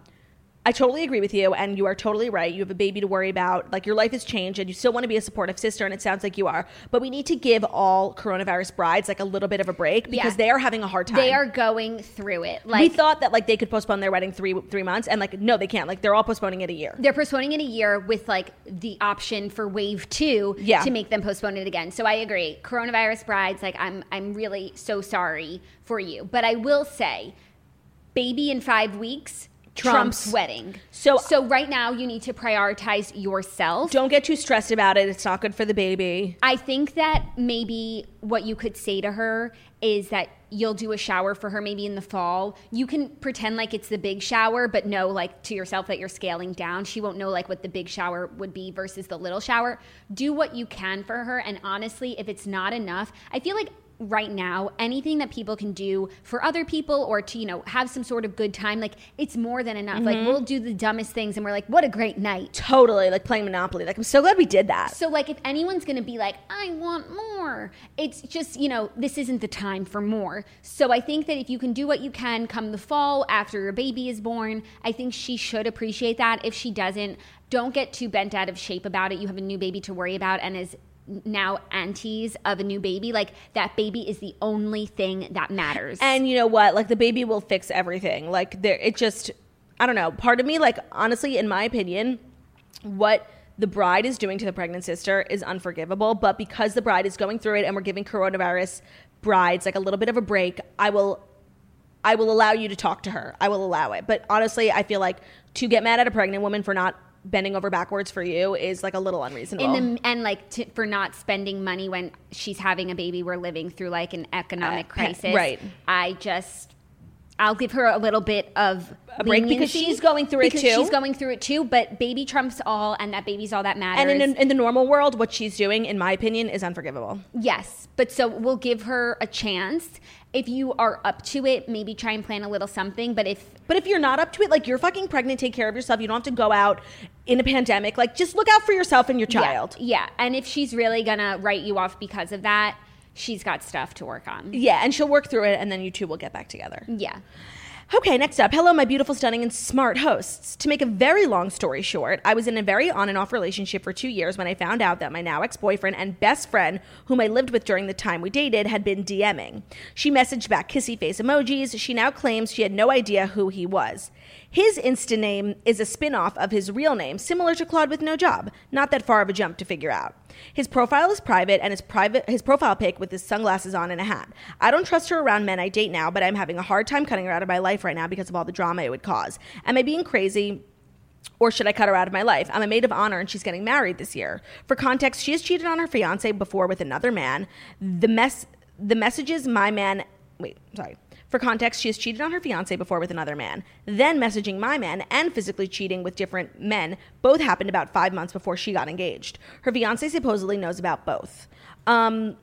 I totally agree with you, and you are totally right. You have a baby to worry about. Like your life has changed, and you still want to be a supportive sister, and it sounds like you are. But we need to give all coronavirus brides like a little bit of a break because Yeah. they are having a hard time. They are going through it. Like we thought that like they could postpone their wedding three three months, and like no, they can't. Like they're all postponing it a year. they're postponing it a year with like the option for wave two Yeah. to make them postpone it again. So I agree. Coronavirus brides, like I'm I'm really so sorry for you. But I will say, baby in five weeks, Trump's, Trump's. wedding. So- so right now you need to prioritize yourself. Don't get too stressed about it. It's not good for the baby. I think that maybe what you could say to her is that you'll do a shower for her maybe in the fall. You can pretend like it's the big shower, but know like to yourself that you're scaling down. She won't know like what the big shower would be versus the little shower. Do what you can for her. And honestly, if it's not enough, I feel like right now anything that people can do for other people or to you know have some sort of good time like it's more than enough like mm-hmm. we'll do the dumbest things and we're like what a great night Totally like playing Monopoly. Like I'm so glad we did that. so, like, if anyone's going to be like, I want more, it's just, you know, this isn't the time for more. So, I think that if you can do what you can come the fall after your baby is born, I think she should appreciate that. If she doesn't, don't get too bent out of shape about it. You have a new baby to worry about, and as now aunties of a new baby, like that baby is the only thing that matters. And you know what? Like the baby will fix everything. Like there, it just, I don't know. Part of me, like honestly, in my opinion, what the bride is doing to the pregnant sister is unforgivable. But because the bride is going through it, and we're giving coronavirus brides like a little bit of a break, I will, I will allow you to talk to her. I will allow it. But honestly, I feel like to get mad at a pregnant woman for not bending over backwards for you is like a little unreasonable. in the and like to, for not spending money when she's having a baby we're living through like an economic Uh, crisis right. i just i'll give her a little bit of A break because she's going through it too. she's going through it too but baby trumps all and that baby's all that matters and in, in the normal world, what she's doing, in my opinion, is unforgivable. yes but so we'll give her a chance if you are up to it maybe try and plan a little something but if But if you're not up to it, like you're fucking pregnant, take care of yourself. You don't have to go out in a pandemic. Like just look out for yourself and your child. yeah, yeah and if she's really gonna write you off because of that she's got stuff to work on Yeah, and she'll work through it, and then you two will get back together. yeah Okay, next up. Hello, my beautiful, stunning, and smart hosts. To make a very long story short, I was in a very on and off relationship for two years when I found out that my now ex boyfriend and best friend, whom I lived with during the time we dated, had been DMing. She messaged back kissy face emojis. She now claims she had no idea who he was. His Insta name is a spin off of his real name, similar to Claude with no job. Not that far of a jump to figure out. His profile is private and his private his profile pic with his sunglasses on and a hat. I don't trust her around men I date now, but I'm having a hard time cutting her out of my life right now because of all the drama it would cause. Am I being crazy? Or should I cut her out of my life? I'm a maid of honor and she's getting married this year. For context, she has cheated on her fiance before with another man. The mess the messages my man wait, sorry. For context, she has cheated on her fiance before with another man. Then messaging my man and physically cheating with different men both happened about five months before she got engaged. Her fiance supposedly knows about both. Um,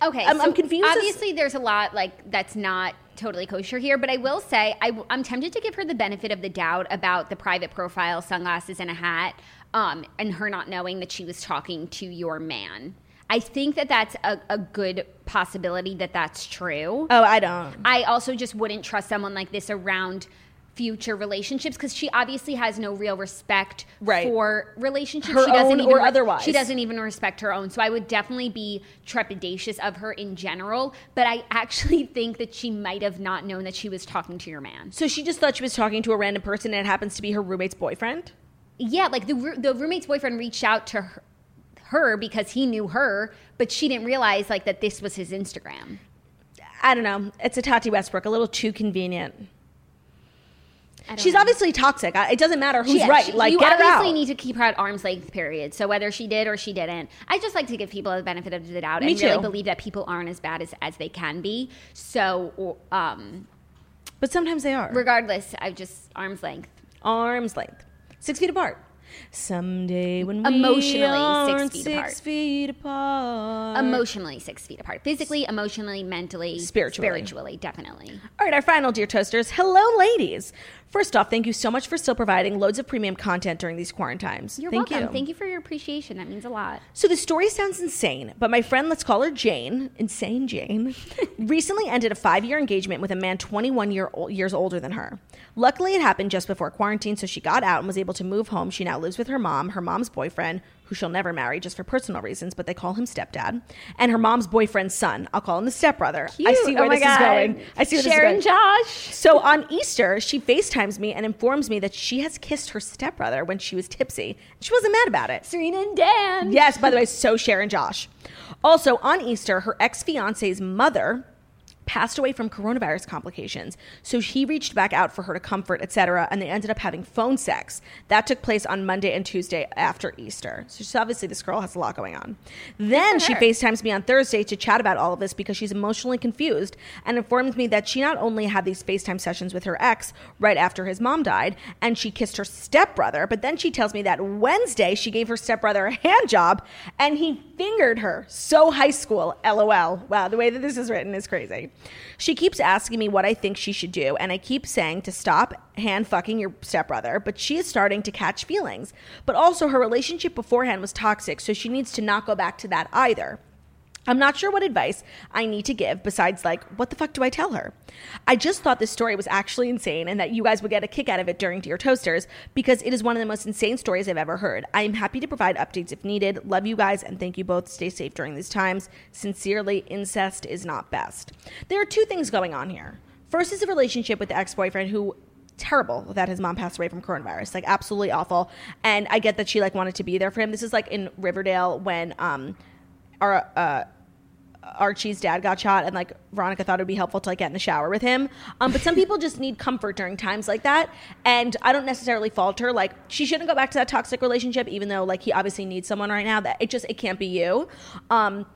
Okay, I'm- so I'm confused as- Obviously, there's a lot like that's not totally kosher here, but I will say I, am tempted to give her the benefit of the doubt about the private profile, sunglasses, and a hat, um, and her not knowing that she was talking to your man. I think that that's a, a good possibility that that's true. oh, I don't. I also just wouldn't trust someone like this around future relationships because she obviously has no real respect Right. for relationships. Her she doesn't own even or otherwise. She doesn't even respect her own. So I would definitely be trepidatious of her in general. But I actually think that she might have not known that she was talking to your man. So she just thought she was talking to a random person and it happens to be her roommate's boyfriend? Yeah, like the the roommate's boyfriend reached out to her, her because he knew her, but she didn't realize like that this was his Instagram. I don't know. It's a Tati Westbrook, a little too convenient. She's know. obviously toxic. I- It doesn't matter who's right. she- like, you get her obviously out. need to keep her at arm's length. Period. So whether she did or she didn't, I just like to give people the benefit of the doubt Me and really believe that people aren't as bad as as they can be. So, um, but sometimes they are. regardless, I just arm's length. Arms length, six feet apart. Someday when we Emotionally six feet six apart. feet apart. Emotionally six feet apart. Physically, emotionally, mentally, Spiritually. spiritually, definitely. All right, our final Dear Toasters. Hello, ladies. First off, thank you so much for still providing loads of premium content during these quarantines. You're thank welcome. you. Thank you for your appreciation. That means a lot. So the story sounds insane, but my friend, let's call her Jane, insane Jane, recently ended a five-year engagement with a man 21 year old, years older than her. Luckily, it happened just before quarantine, so she got out and was able to move home. She now lives with her mom, her mom's boyfriend, who she'll never marry just for personal reasons, but they call him stepdad, and her mom's boyfriend's son. I'll call him the stepbrother. I see oh where Oh this is going. I see where Sharon this is going. Josh. So on Easter, she FaceTimes me and informs me that she has kissed her stepbrother when she was tipsy. She wasn't mad about it. Serena and Dan. Yes, by the way, so Sharon Josh. Also, on Easter, her ex fiance's mother passed away from coronavirus complications. So he reached back out for her to comfort, etc., and they ended up having phone sex. That took place on Monday and Tuesday after Easter. So she's obviously this girl has a lot going on. Then she. FaceTimes me on Thursday to chat about all of this because she's emotionally confused and informs me that she not only had these FaceTime sessions with her ex right after his mom died and she kissed her stepbrother, but then she tells me that Wednesday she gave her stepbrother a hand job and he fingered her. So high school, lol. Wow, the way that this is written is crazy. She keeps asking me what I think she should do, and I keep saying to stop hand fucking your stepbrother, but she is starting to catch feelings. But also, her relationship beforehand was toxic, so she needs to not go back to that either. I'm not sure what advice I need to give besides, like, what the fuck do I tell her? I just thought this story was actually insane and that you guys would get a kick out of it during Dear Toasters because it is one of the most insane stories I've ever heard. I am happy to provide updates if needed. Love you guys and thank you both. Stay safe during these times. Sincerely, incest is not best. There are two things going on here. First is a relationship with the ex boyfriend who terrible that his mom passed away from coronavirus like absolutely awful and i get that she like wanted to be there for him this is like in riverdale when um our uh Archie's dad got shot and like Veronica thought it would be helpful to like get in the shower with him. Um, but some people just need comfort during times like that. And I don't necessarily fault her. Like she shouldn't go back to that toxic relationship, even though like he obviously needs someone right now. That it just it can't be you. Um,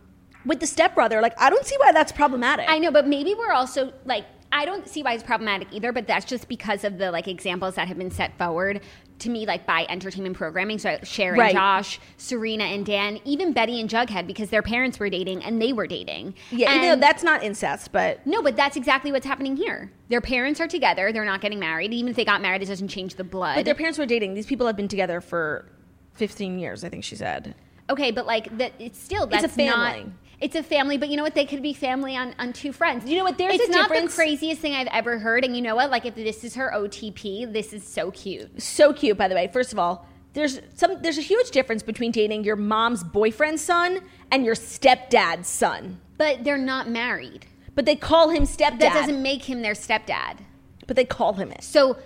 with the stepbrother, like I don't see why that's problematic. I know, but maybe we're also like I don't see why it's problematic either, but that's just because of the like examples that have been set forward to me like by entertainment programming. So Sharon, Right. Josh, Serena and Dan, even Betty and Jughead because their parents were dating and they were dating. yeah, even though And- that's not incest, but no, but that's exactly what's happening here. Their parents are together. They're not getting married. Even if they got married, it doesn't change the blood. but their parents were dating. These people have been together for 15 years, I think she said. Okay, but like that, it's still It's a family. Not, it's a family, but you know what? They could be family on, on two friends. You know what? There's it's a not difference- the craziest thing I've ever heard. And you know what? Like if this is her OTP, this is so cute. so cute by the way first of all there's some there's a huge difference between dating your mom's boyfriend's son and your stepdad's son But they're not married. but they call him stepdad That doesn't make him their stepdad. but they call him it So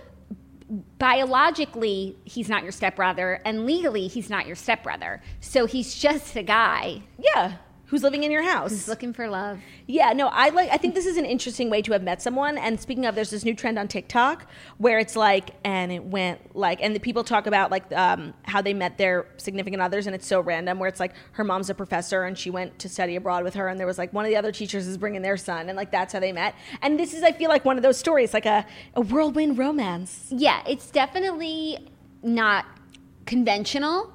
biologically, he's not your stepbrother, and legally, he's not your stepbrother. So he's just a guy yeah who's living in your house who's looking for love. yeah no i like i think this is an interesting way to have met someone and speaking of there's this new trend on tiktok where it's like and it went like and the people talk about like um, how they met their significant others and it's so random where it's like her mom's a professor and she went to study abroad with her and there was like one of the other teachers is bringing their son and like that's how they met and this is i feel like one of those stories like a, a whirlwind romance Yeah, it's definitely not conventional.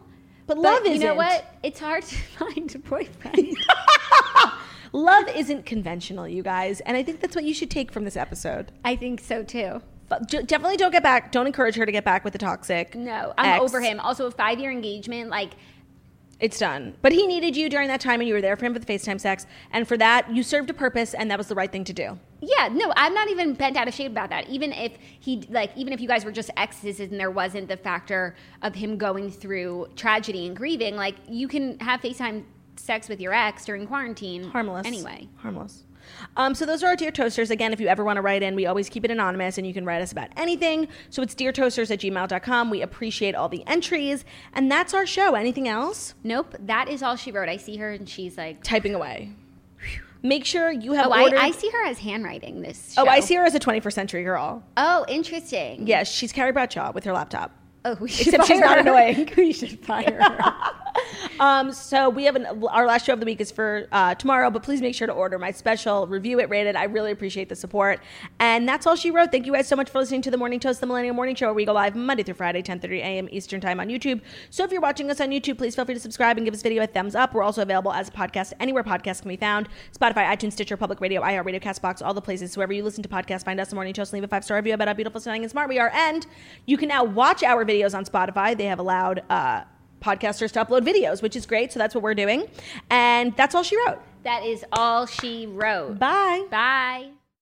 But love But isn't you know what? It's hard to find a boyfriend. love isn't conventional you guys and i think that's what you should take from this episode I think so too. but definitely don't get back don't encourage her to get back with the toxic No, I'm ex. over him. Also, a five year engagement, like, It's done. But he needed you during that time and you were there for him for the FaceTime sex. And for that, you served a purpose and that was the right thing to do. yeah, no, I'm not even bent out of shape about that. Even if he, like, even if you guys were just exes and there wasn't the factor of him going through tragedy and grieving, like, you can have FaceTime sex with your ex during quarantine. Harmless. Anyway. Harmless. Um, so those are our Dear Toasters. Again, if you ever want to write in, we always keep it anonymous and you can write us about anything. So it's deartoasters at gmail.com. We appreciate all the entries. And that's our show. Anything else? Nope, that is all she wrote. I see her and she's like, Typing away. Make sure you have oh, I, ordered. I see her as handwriting this. oh, I see her as a 21st century girl. Oh, interesting. Yes, she's Carrie Bradshaw with her laptop. Oh, we should Except she's not her. annoying. we should fire her. Um, so we have an, our last show of the week is for uh, tomorrow, but please make sure to order my special, review it, rate it. I really appreciate the support. And that's all she wrote. Thank you guys so much for listening to the Morning Toast, the Millennial Morning Show, where we go live Monday through Friday, 10:30 a.m. Eastern Time on YouTube. So if you're watching us on YouTube, please feel free to subscribe and give this video a thumbs up. We're also available as a podcast anywhere podcasts can be found: Spotify, iTunes, Stitcher, Public Radio, iHeartRadio, Castbox, all the places. So wherever you listen to podcasts, find us the Morning Toast, leave a five star review about how beautiful, stunning, and smart we are. And you can now watch our videos on Spotify. They have allowed. Uh, podcasters to upload videos, which is great. So that's what we're doing. And that's all she wrote. That is all she wrote. Bye. Bye.